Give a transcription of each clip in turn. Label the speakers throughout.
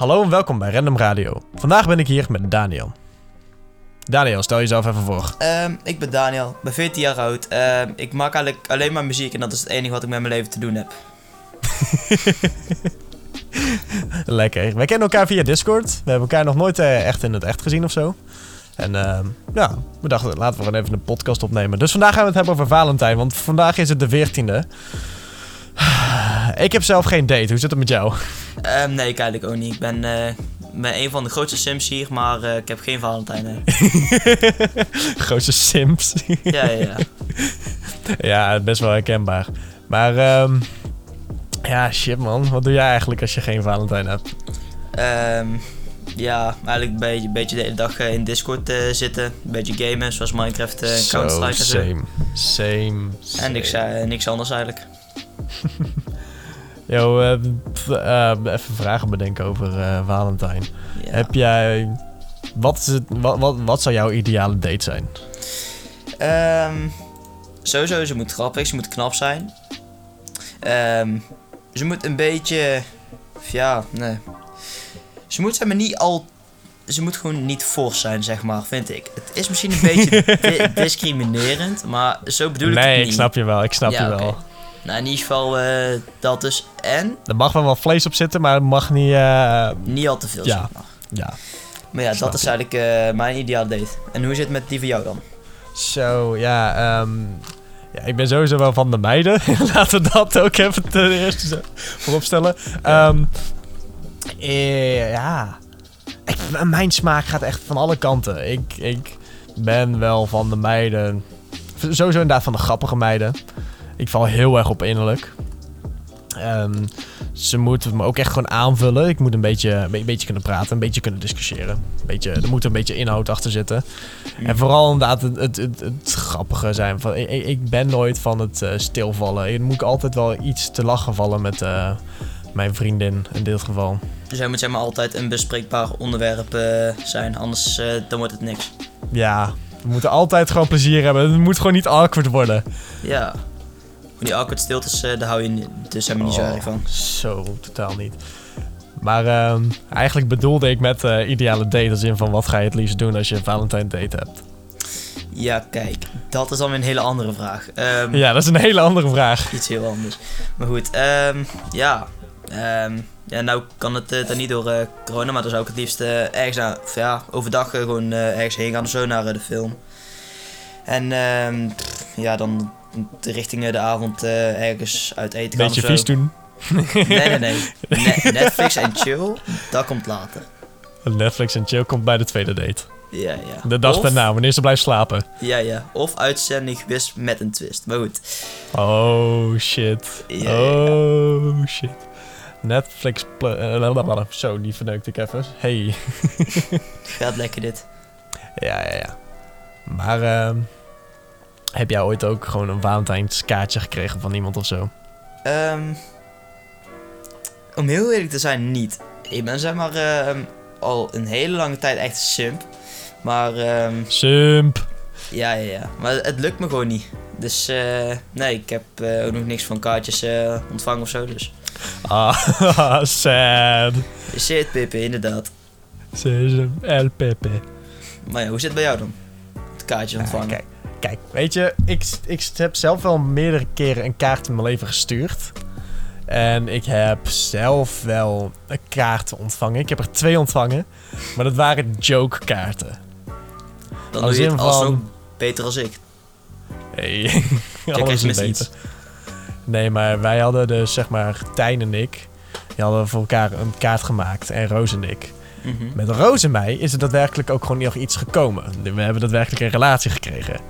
Speaker 1: Hallo en welkom bij Random Radio. Vandaag ben ik hier met Daniel. Daniel, stel jezelf even voor.
Speaker 2: Ehm, ik ben Daniel, ik ben 14 jaar oud. Ehm, ik maak eigenlijk alleen maar muziek en dat is het enige wat ik met mijn leven te doen heb.
Speaker 1: Lekker. Wij kennen elkaar via Discord. We hebben elkaar nog nooit eh, echt in het echt gezien of zo. En ehm, ja, we dachten laten we gewoon even een podcast opnemen. Dus vandaag gaan we het hebben over Valentijn, want vandaag is het de 14e. Ik heb zelf geen date. Hoe zit het met jou?
Speaker 2: Ehm, nee, ik eigenlijk ook niet. Ik ben, eh, ben een van de grootste sims hier, maar eh, ik heb geen Valentijn.
Speaker 1: Grootste Sims.
Speaker 2: ja, ja, ja.
Speaker 1: ja, best wel herkenbaar. Maar ehm, ja, shit man. Wat doe jij eigenlijk als je geen Valentijn hebt?
Speaker 2: Ehm, ja, eigenlijk een beetje, een beetje de hele dag eh, in Discord eh, zitten. Een beetje gamen, zoals Minecraft en Counter-Strike en zo.
Speaker 1: same. Same.
Speaker 2: En eh, niks anders eigenlijk.
Speaker 1: Yo, eh, pff, eh, even vragen bedenken over eh, Valentijn.
Speaker 2: Ja.
Speaker 1: Heb jij... Wat, is het, wat, wat, wat zou jouw ideale date zijn?
Speaker 2: Ehm, sowieso, ze moet grappig, ze moet knap zijn. Ehm, ze moet een beetje. Ja, nee. Ze moet zeg maar niet al. Ze moet gewoon niet fors zijn, zeg maar, vind ik. Het is misschien een beetje di- discriminerend, maar zo bedoel ik het
Speaker 1: nee,
Speaker 2: niet.
Speaker 1: ik snap je wel. Ik snap
Speaker 2: Ja,
Speaker 1: je wel.
Speaker 2: Nou, in ieder geval eh, dat dus. En
Speaker 1: Er mag wel wat vlees op zitten, maar het mag niet... eh,
Speaker 2: niet al te veel,
Speaker 1: Ja. ja.
Speaker 2: Maar ja,
Speaker 1: Snap
Speaker 2: dat is
Speaker 1: je.
Speaker 2: eigenlijk eh, mijn ideale date. En hoe zit het met die van jou dan?
Speaker 1: Zo, ja, ehm, ja, ik ben sowieso wel van de meiden. Laten we dat ook even ten eerste zo voorop stellen. Ehm, eh, ja, ik, mijn smaak gaat echt van alle kanten. Ik, ik ben wel van de meiden. Sowieso inderdaad van de grappige meiden. Ik val heel erg op innerlijk. Ehm, ze moeten me ook echt gewoon aanvullen. Ik moet een beetje, een be- beetje kunnen praten, een beetje kunnen discussiëren. Een beetje, er moet een beetje inhoud achter zitten. En vooral inderdaad het, het, het, het grappige zijn. Van, ik, ik- ik ben nooit van het eh, stilvallen. Er moet altijd wel iets te lachen vallen met eh, mijn vriendin in dit geval.
Speaker 2: Dus hij moet zeg maar altijd een bespreekbaar onderwerp eh, zijn, anders dan wordt het niks.
Speaker 1: Ja, we moeten altijd gewoon plezier hebben. Het moet gewoon niet awkward worden.
Speaker 2: Ja. Die awkward stiltes, eh, daar hou je dus helemaal niet zo
Speaker 1: Oh,
Speaker 2: erg van.
Speaker 1: Zo, totaal niet. Maar ehm, eigenlijk bedoelde ik met eh, ideale date als in van wat ga je het liefst doen als je een Valentijn date hebt.
Speaker 2: Ja, kijk, dat is dan weer een hele andere vraag. Ehm,
Speaker 1: Ja, dat is een hele andere vraag.
Speaker 2: Iets heel anders. Maar goed, ehm, ja. Ehm, ja, nou kan het eh, dan niet door corona, maar dan zou ik het liefst ergens ja, overdag gewoon ergens heen gaan of zo naar de film. En ehm, pff, ja, dan richting de avond eh, ergens uit eten gaan
Speaker 1: Beetje vies doen.
Speaker 2: Nee, nee, nee. Ne- Netflix en chill, dat komt later.
Speaker 1: Netflix en chill komt bij de tweede date.
Speaker 2: Ja, ja.
Speaker 1: De dag
Speaker 2: Of-
Speaker 1: daarna, wanneer ze blijft slapen.
Speaker 2: Ja, ja. Of uitzending gewist met een twist. Maar goed.
Speaker 1: Oh shit.
Speaker 2: Ja, ja,
Speaker 1: oh shit. Netflix. blablabla. Zo, die verneukt ik even. Hey.
Speaker 2: Gaat lekker dit.
Speaker 1: ja, ja, ja. Maar ehm, heb jij ooit ook gewoon een Valentijnskaartje gekregen van iemand of zo?
Speaker 2: Ehm, om heel eerlijk te zijn, niet. Ik ben zeg maar ehm, al een hele lange tijd echt simp. Maar ehm,
Speaker 1: Simp.
Speaker 2: ja, ja, ja. Maar het lukt me gewoon niet. Dus eh, nee, ik heb eh, ook nog niks van kaartjes eh, ontvangen of zo. Dus
Speaker 1: Ah, sad.
Speaker 2: shit, Pippe, inderdaad.
Speaker 1: Sesam LPP.
Speaker 2: Maar ja, hoe zit het bij jou dan? Het kaartje ontvangen.
Speaker 1: kijk, kijk, weet je, ik, ik heb zelf wel meerdere keren een kaart in mijn leven gestuurd. En ik heb zelf wel een kaart ontvangen. Ik heb er twee ontvangen. Maar dat waren joke kaarten.
Speaker 2: dan
Speaker 1: als
Speaker 2: doe je het alsnog beter als ik.
Speaker 1: Hey, alles is beter.
Speaker 2: iets.
Speaker 1: Nee, maar wij hadden dus, zeg maar, Tijn en ik... Die hadden voor elkaar een kaart gemaakt. En Roos en ik.
Speaker 2: Mhm.
Speaker 1: Met Roos en mij is er daadwerkelijk ook gewoon nog iets gekomen. We hebben daadwerkelijk een relatie gekregen.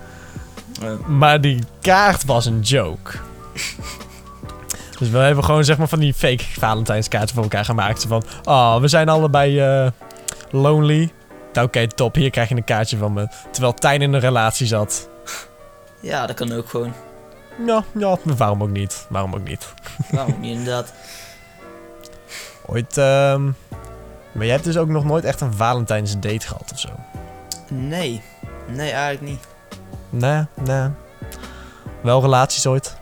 Speaker 1: Maar die kaart was een joke. dus we hebben gewoon zeg maar van die fake Valentijnskaarten voor elkaar gemaakt. Van, oh, we zijn allebei eh, lonely. Nou oké, top, hier krijg je een kaartje van me. Terwijl Tijn in een relatie zat.
Speaker 2: ja, dat kan ook gewoon.
Speaker 1: Ja, ja, waarom ook niet? Waarom ook niet?
Speaker 2: Nou, niet inderdaad.
Speaker 1: Ooit, ehm... Maar jij hebt dus ook nog nooit echt een Valentijns date gehad of zo?
Speaker 2: Nee. Nee, eigenlijk niet.
Speaker 1: Nee, nee. Wel relaties ooit?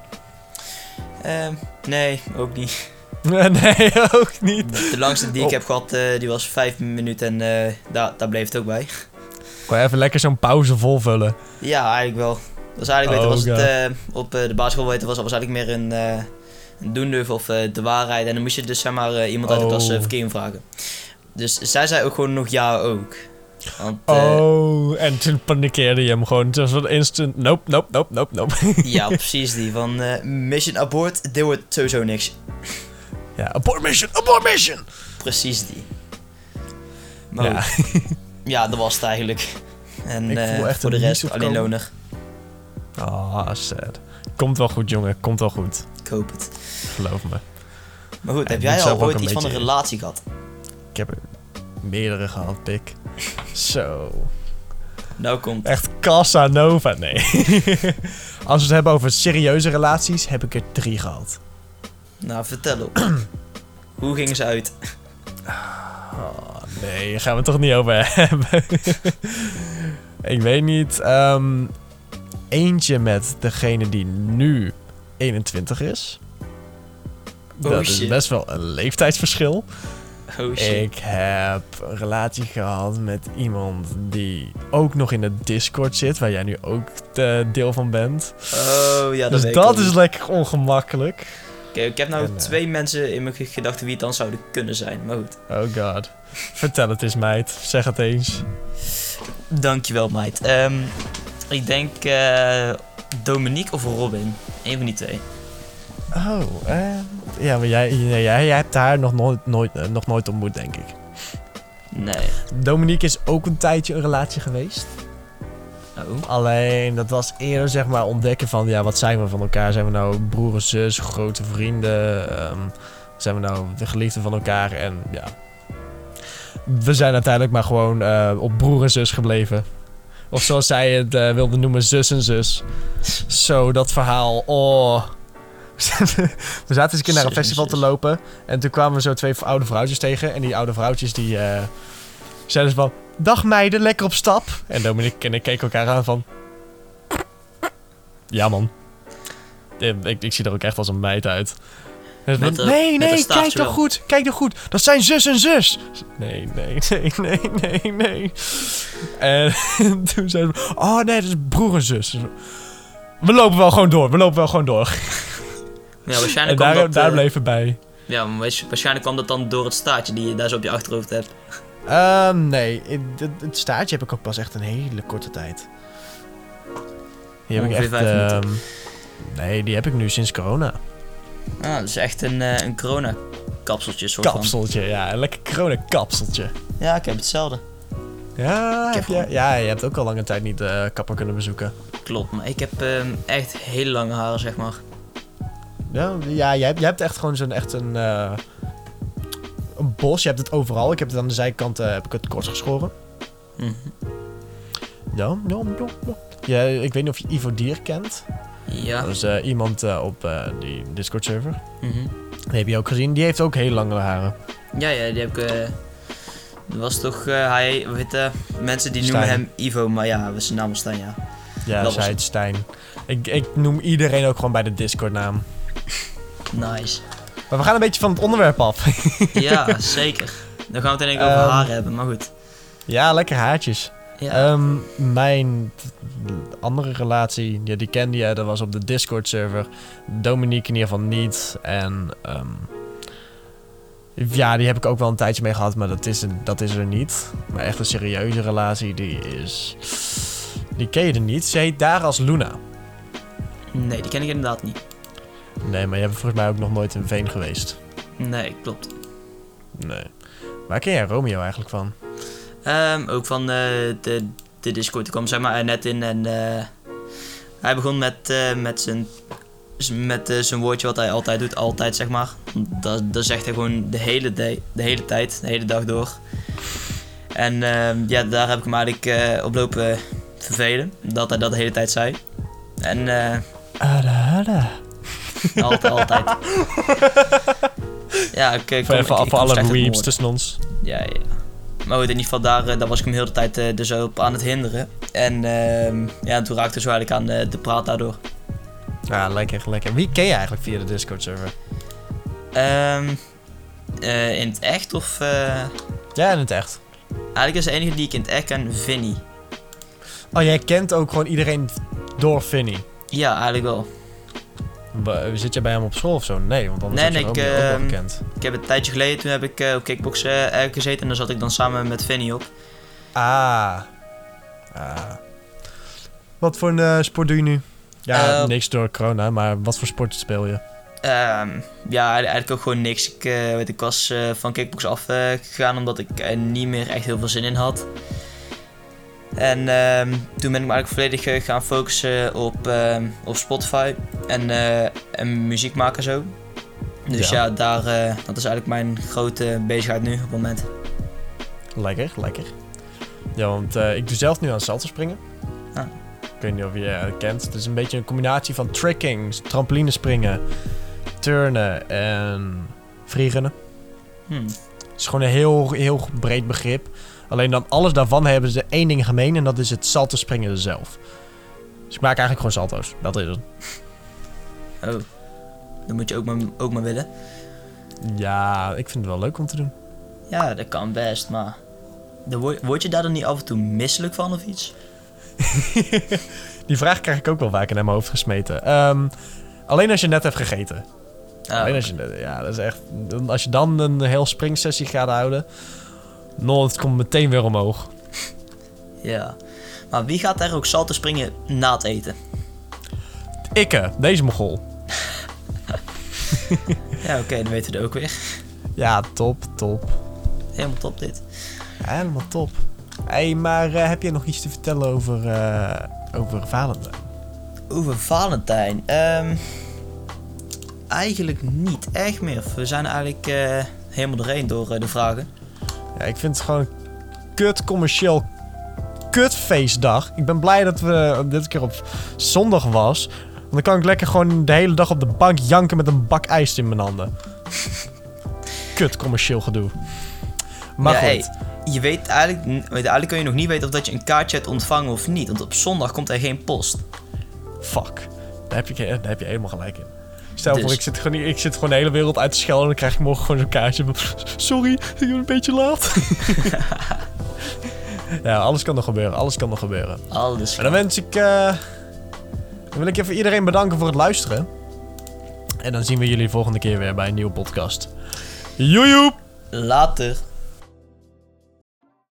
Speaker 2: Ehm, nee, ook niet.
Speaker 1: nee, ook niet.
Speaker 2: De langste die ik
Speaker 1: Oh.
Speaker 2: heb gehad, eh, die was vijf minuten en eh, daar, daar bleef het ook bij.
Speaker 1: Gewoon even lekker zo'n pauze volvullen.
Speaker 2: Ja, eigenlijk wel. Dat was eigenlijk
Speaker 1: Oh,
Speaker 2: was het, eh, op de basisschool weten was, was eigenlijk meer een, een doendurf of de waarheid. En dan moest je dus zeg maar iemand uit de klas
Speaker 1: Oh.
Speaker 2: eh, verkeering vragen. Dus zij zei ook gewoon nog ja ook. Want eh,
Speaker 1: Oh, en toen panikeerde je hem gewoon. Het was een instant, nope, nope, nope, nope, nope.
Speaker 2: ja, precies die. Van eh, mission abort, dit wordt sowieso niks.
Speaker 1: ja, abort mission, abort mission!
Speaker 2: Precies die. Maar
Speaker 1: Ja.
Speaker 2: ja, dat was het eigenlijk. En
Speaker 1: Ik
Speaker 2: eh,
Speaker 1: voel echt
Speaker 2: voor de rest alleen loner.
Speaker 1: Ah, sad. Komt wel goed, jongen. Komt wel goed.
Speaker 2: Ik hoop het.
Speaker 1: Geloof me.
Speaker 2: Maar goed, heb jij al ooit iets van een relatie gehad?
Speaker 1: Ik heb er meerdere gehad, pik. Zo.
Speaker 2: Nou komt.
Speaker 1: Echt Casanova, nee. Als we het hebben over serieuze relaties, heb ik er drie gehad.
Speaker 2: Nou, vertel op. Hoe gingen ze uit?
Speaker 1: Oh, nee, daar gaan we het toch niet over hebben. ik weet niet. ehm, eentje met degene die nu 21 is.
Speaker 2: Oh,
Speaker 1: dat is best wel een leeftijdsverschil.
Speaker 2: Oh shit.
Speaker 1: Ik heb een relatie gehad met iemand die ook nog in de Discord zit, waar jij nu ook de deel van bent.
Speaker 2: Oh ja, dat
Speaker 1: dus
Speaker 2: weet
Speaker 1: dat is lekker ongemakkelijk.
Speaker 2: Oké, ik heb nou
Speaker 1: En, eh,
Speaker 2: twee mensen in mijn ge- gedachten wie het dan zouden kunnen zijn. Maar goed.
Speaker 1: Oh god. Vertel het eens, meid. Zeg het eens.
Speaker 2: Dankjewel, meid. Ehm, ik denk eh, Dominique of Robin. Eén van die twee.
Speaker 1: Oh, eh, ja, maar jij, jij, jij hebt haar nog nooit, nooit, eh, nog nooit ontmoet, denk ik.
Speaker 2: Nee.
Speaker 1: Dominique is ook een tijdje een relatie geweest.
Speaker 2: Oh.
Speaker 1: Alleen, dat was eerder zeg maar ontdekken van, ja, wat zijn we van elkaar? Zijn we nou broer en zus, grote vrienden? Ehm, zijn we nou de geliefden van elkaar? En ja, we zijn uiteindelijk maar gewoon eh, op broer en zus gebleven. Of zoals zij het eh, wilde noemen, zus en zus. Zo, dat verhaal. Oh. we zaten eens een keer naar een festival te lopen. En toen kwamen we zo twee oude vrouwtjes tegen. En die oude vrouwtjes die eh, zeiden ze van... Dag meiden, lekker op stap. En Dominique en ik keken elkaar aan van... Ja man. Eh, Ik, ik zie er ook echt als een meid uit.
Speaker 2: Met
Speaker 1: nee, nee, kijk toch goed, kijk toch goed. Dat zijn zus en zus. Nee, nee, nee, nee, nee, nee. En toen zeiden ze, oh nee, dat is broer en zus. We lopen wel gewoon door, we lopen wel gewoon door.
Speaker 2: Ja, waarschijnlijk
Speaker 1: daar,
Speaker 2: dat...
Speaker 1: daar
Speaker 2: eh,
Speaker 1: bleef het bij.
Speaker 2: Ja, waarschijnlijk kwam dat dan door het staartje die je daar zo op je achterhoofd hebt.
Speaker 1: Ehm, nee, het, staartje heb ik ook pas echt een hele korte tijd. Die heb ik
Speaker 2: Ongeveer
Speaker 1: echt...
Speaker 2: vijf minuten.
Speaker 1: ehm, nee, die heb ik nu sinds corona.
Speaker 2: Ah, dat is echt een, eh, een corona-kapseltje soort
Speaker 1: Kapseltje, ja. Een lekker corona kapseltje.
Speaker 2: van. Ja, ik heb hetzelfde.
Speaker 1: Ja,
Speaker 2: Ik
Speaker 1: heb je, ja, je hebt ook al lange tijd niet de kapper kunnen bezoeken.
Speaker 2: Klopt, maar ik heb ehm, echt hele lange haren, zeg maar.
Speaker 1: Ja, ja jij, hebt, jij hebt echt gewoon zo'n echt een, eh, een bos. Je hebt het overal. Ik heb het aan de zijkant eh, heb ik het kort geschoren.
Speaker 2: Mhm.
Speaker 1: Ja, ja, ja, ja. Ja, ik weet niet of je Ivo Dier kent.
Speaker 2: Ja.
Speaker 1: Dat is eh, iemand op die Discord server.
Speaker 2: Mhm.
Speaker 1: Die heb je ook gezien. Die heeft ook heel lange haren.
Speaker 2: Ja, ja, die heb ik... dat was toch... hij, weet mensen die
Speaker 1: Stijn.
Speaker 2: noemen hem Ivo, maar ja, was zijn naam was Stijn, ja.
Speaker 1: Ja, zij heet Stijn. Ik, ik noem iedereen ook gewoon bij de Discord naam.
Speaker 2: Nice.
Speaker 1: Maar we gaan een beetje van het onderwerp af.
Speaker 2: Ja, zeker. Dan gaan we het eigenlijk over
Speaker 1: Ehm,
Speaker 2: haren hebben, maar goed.
Speaker 1: ja, lekker haartjes.
Speaker 2: Ja.
Speaker 1: Ehm, mijn andere relatie, ja, die kende je, dat was op de Discord server. Dominique in ieder geval niet. En ehm, ja, die heb ik ook wel een tijdje mee gehad, maar dat is, er- dat is er niet. Maar echt een serieuze relatie, die is... Die ken je er niet. Ze heet daar als Luna.
Speaker 2: nee, die ken ik inderdaad niet.
Speaker 1: Nee, maar je hebt volgens mij ook nog nooit in Veen geweest.
Speaker 2: Nee, klopt.
Speaker 1: Nee. Waar ken jij Romeo eigenlijk van?
Speaker 2: Ehm, ook van eh, de, de Discord. Ik kwam zeg maar net in en eh, hij begon met, eh, met zijn met zijn woordje wat hij altijd doet, altijd zeg maar. Dat, dat zegt hij gewoon de hele, de, de hele tijd, de hele dag door. En ehm, ja, daar heb ik hem eigenlijk eh, op lopen vervelen, dat hij dat de hele tijd zei. En eh,
Speaker 1: ada.
Speaker 2: altijd, altijd. Ja, ik, ik
Speaker 1: Voor
Speaker 2: kom-
Speaker 1: even
Speaker 2: ik-
Speaker 1: voor
Speaker 2: ik kom
Speaker 1: alle weeps tussen ons.
Speaker 2: Ja, ja. Maar goed, in ieder geval daar, eh, daar was ik hem heel de tijd eh, dus op aan het hinderen. En ehm, ja, toen raakte zo eigenlijk aan eh, de praat daardoor.
Speaker 1: Ja, lekker, lekker. Wie ken je eigenlijk via de Discord server?
Speaker 2: Ehm, eh, in het echt of...
Speaker 1: Ja, in het echt.
Speaker 2: eigenlijk is de enige die ik in het echt ken Vinny.
Speaker 1: Oh, jij kent ook gewoon iedereen door Vinny.
Speaker 2: Ja, eigenlijk wel.
Speaker 1: Zit jij bij hem op school of zo? Nee, want anders
Speaker 2: Nee,
Speaker 1: heb je
Speaker 2: nee,
Speaker 1: hem ook,
Speaker 2: ik,
Speaker 1: ook wel
Speaker 2: ehm,
Speaker 1: gekend.
Speaker 2: Ik heb een tijdje geleden, toen heb ik eh, op kickboksen eh, gezeten en daar zat ik dan samen met Vinny op.
Speaker 1: Ah. ah. Wat voor een eh, sport doe je nu? Ja, niks door corona, maar wat voor sport speel je?
Speaker 2: Ehm, ja, eigenlijk ook gewoon niks. Ik, eh, weet, ik was van kickboksen afgegaan omdat ik er niet meer echt heel veel zin in had. En ehm, toen ben ik me eigenlijk volledig eh, gaan focussen op, ehm, op Spotify en, eh, en muziek maken zo. Dus
Speaker 1: Ja.
Speaker 2: ja, daar, eh, dat is eigenlijk mijn grote bezigheid nu op het moment.
Speaker 1: Lekker, lekker. Ja, want ik doe zelf nu aan salto springen.
Speaker 2: Ah.
Speaker 1: Ik weet niet of je het kent. Het is een beetje een combinatie van tricking, trampolinespringen, turnen en freerunnen.
Speaker 2: Hmm.
Speaker 1: Het is gewoon een heel, heel breed begrip. Alleen dan alles daarvan hebben ze één ding gemeen en dat is het salto springen zelf. Dus ik maak eigenlijk gewoon salto's. Dat is het.
Speaker 2: Oh, dat moet je ook maar, ook maar willen.
Speaker 1: Ja, ik vind het wel leuk om te doen.
Speaker 2: Ja, dat kan best, maar... dan Word, word je daar dan niet af en toe misselijk van of iets?
Speaker 1: Die vraag krijg ik ook wel vaak in mijn hoofd gesmeten. Ehm, alleen als je net hebt gegeten.
Speaker 2: Ah,
Speaker 1: Alleen als je, net- ja, dat is echt. dan- Als je dan een heel springsessie gaat houden. No, het komt meteen weer omhoog.
Speaker 2: Ja. Maar wie gaat daar ook salto springen na het eten?
Speaker 1: Ikke, deze mogol.
Speaker 2: Ja, oké, dan weten we het ook weer.
Speaker 1: Ja, top, top.
Speaker 2: Helemaal top dit.
Speaker 1: Ja, helemaal top. Hé, hey, maar eh, heb je nog iets te vertellen over, eh over Valentijn?
Speaker 2: Over Valentijn. Ehm eigenlijk niet echt meer. We zijn eigenlijk eh, helemaal doorheen door de vragen.
Speaker 1: Ja, ik vind het gewoon een kut commercieel kutfeestdag. Ik ben blij dat we dit keer op zondag was. Want dan kan ik lekker gewoon de hele dag op de bank janken met een bak ijs in mijn handen. Kut commercieel gedoe. Maar
Speaker 2: ja,
Speaker 1: goed.
Speaker 2: hey, je weet eigenlijk, eigenlijk kun je nog niet weten of dat je een kaartje hebt ontvangen of niet. Want op zondag komt er geen post.
Speaker 1: Fuck. Daar heb, je, daar heb je helemaal gelijk in. Stel
Speaker 2: Dus-
Speaker 1: voor, ik zit, gewoon, ik zit gewoon de hele wereld uit te schelden... en dan krijg ik morgen gewoon zo'n kaartje van... Sorry, ik ben een beetje laat. ja, alles kan nog gebeuren. Alles kan nog gebeuren.
Speaker 2: Alles.
Speaker 1: En dan wens ik... eh, dan wil ik even iedereen bedanken voor het luisteren. En dan zien we jullie volgende keer weer bij een nieuwe podcast. Joejoe!
Speaker 2: Later.